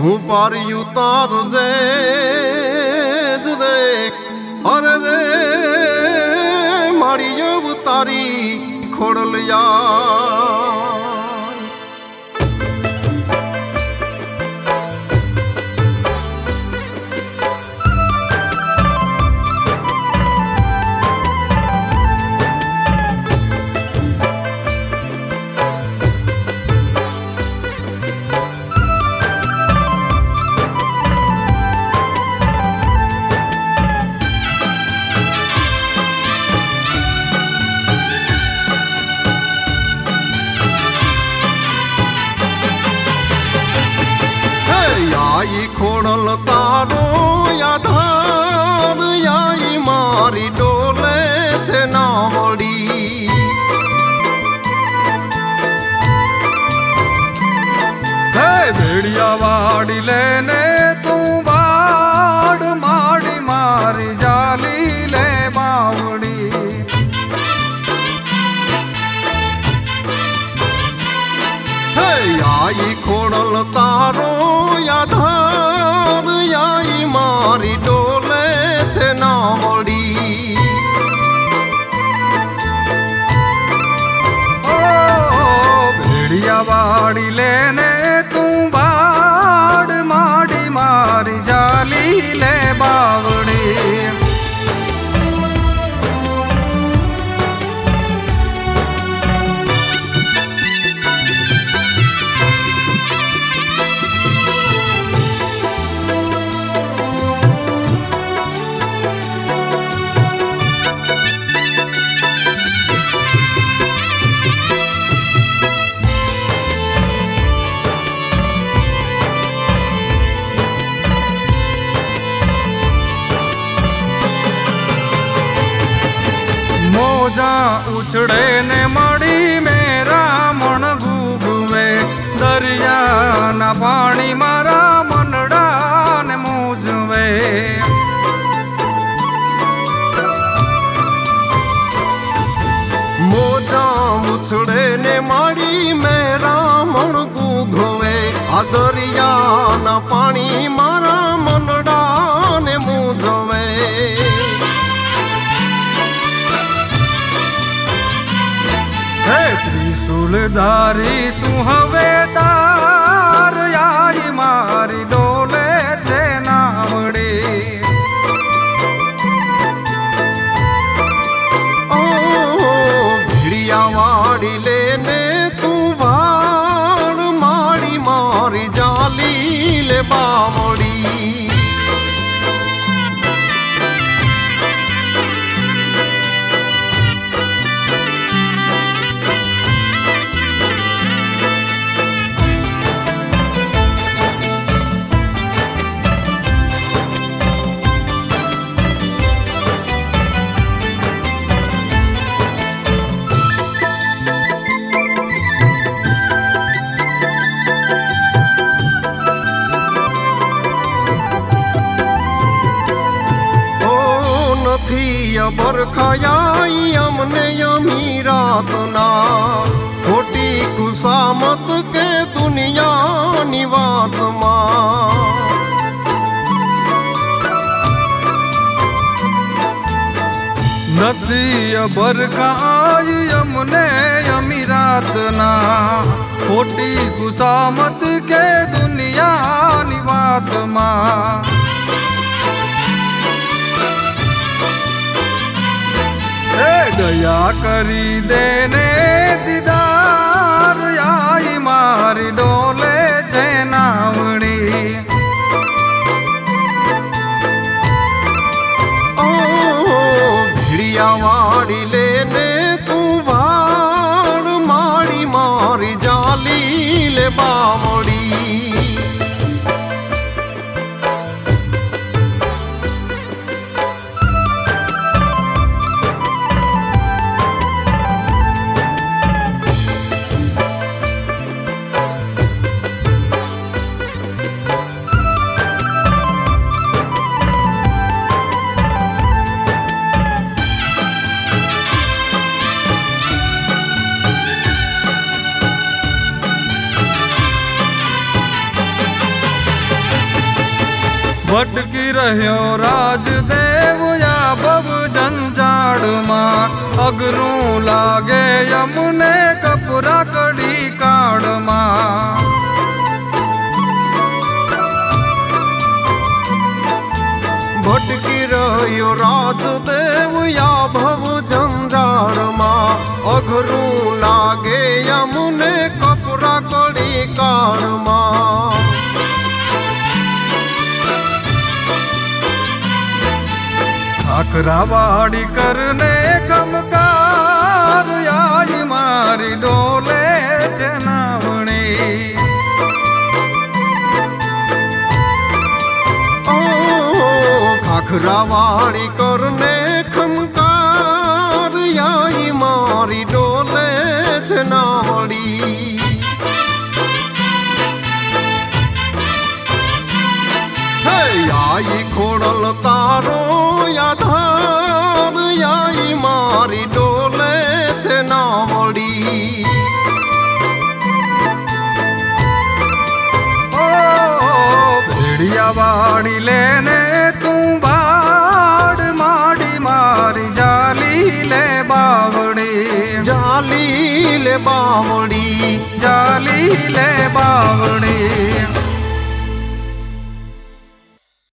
તું પારી ઉતારજે રે અરે રે મારી અવતારી ખોડલિયા ખોડલ તારો યાધાર આઈ મારી ડોલે છે નાવડી હે ભેડિયા વાડી લેને તું વાડ માડી, મારી જાલી લે બાવડી. હે આઈ ખોડલ તારો યાધાર મોજા ઉછળે ને મળી મેરા મણ ગુગવે. દરિયાના પાણી મારા મનડાને મોજવે. મોજા ઉછળે ને મારી મેરા મણ ધોવે આ દરિયાના પાણી મારા ત્રિશુલ ધારી તું હવે તાર નથી અબર ખયાઈ, અમને અમી રાતના. ખોટી કુસામત કે દુનિયાની વાતમાં. નથી અબર કાઈ અમને અમીરાતના ખોટી ખુશામત કે દુનિયાની વાતમાં. હે દયા કરી દેને. ભટકી રહ્યો રાજદેવ યા ભવ જંજાળમાં. અઘરું લાગે યમુને કપરા કડી કાળમાં. ભટકી રહ્યો રાજદેવ યા ભવ જંજાળમાં. અઘરું લાગે યમુને કપરા કડી કાળમાં. આકરા વાડી કરને ખમકાર આઈ મારી ડોલે છે નાવણી. ઓ ખાખરા વાળી மாறிடும்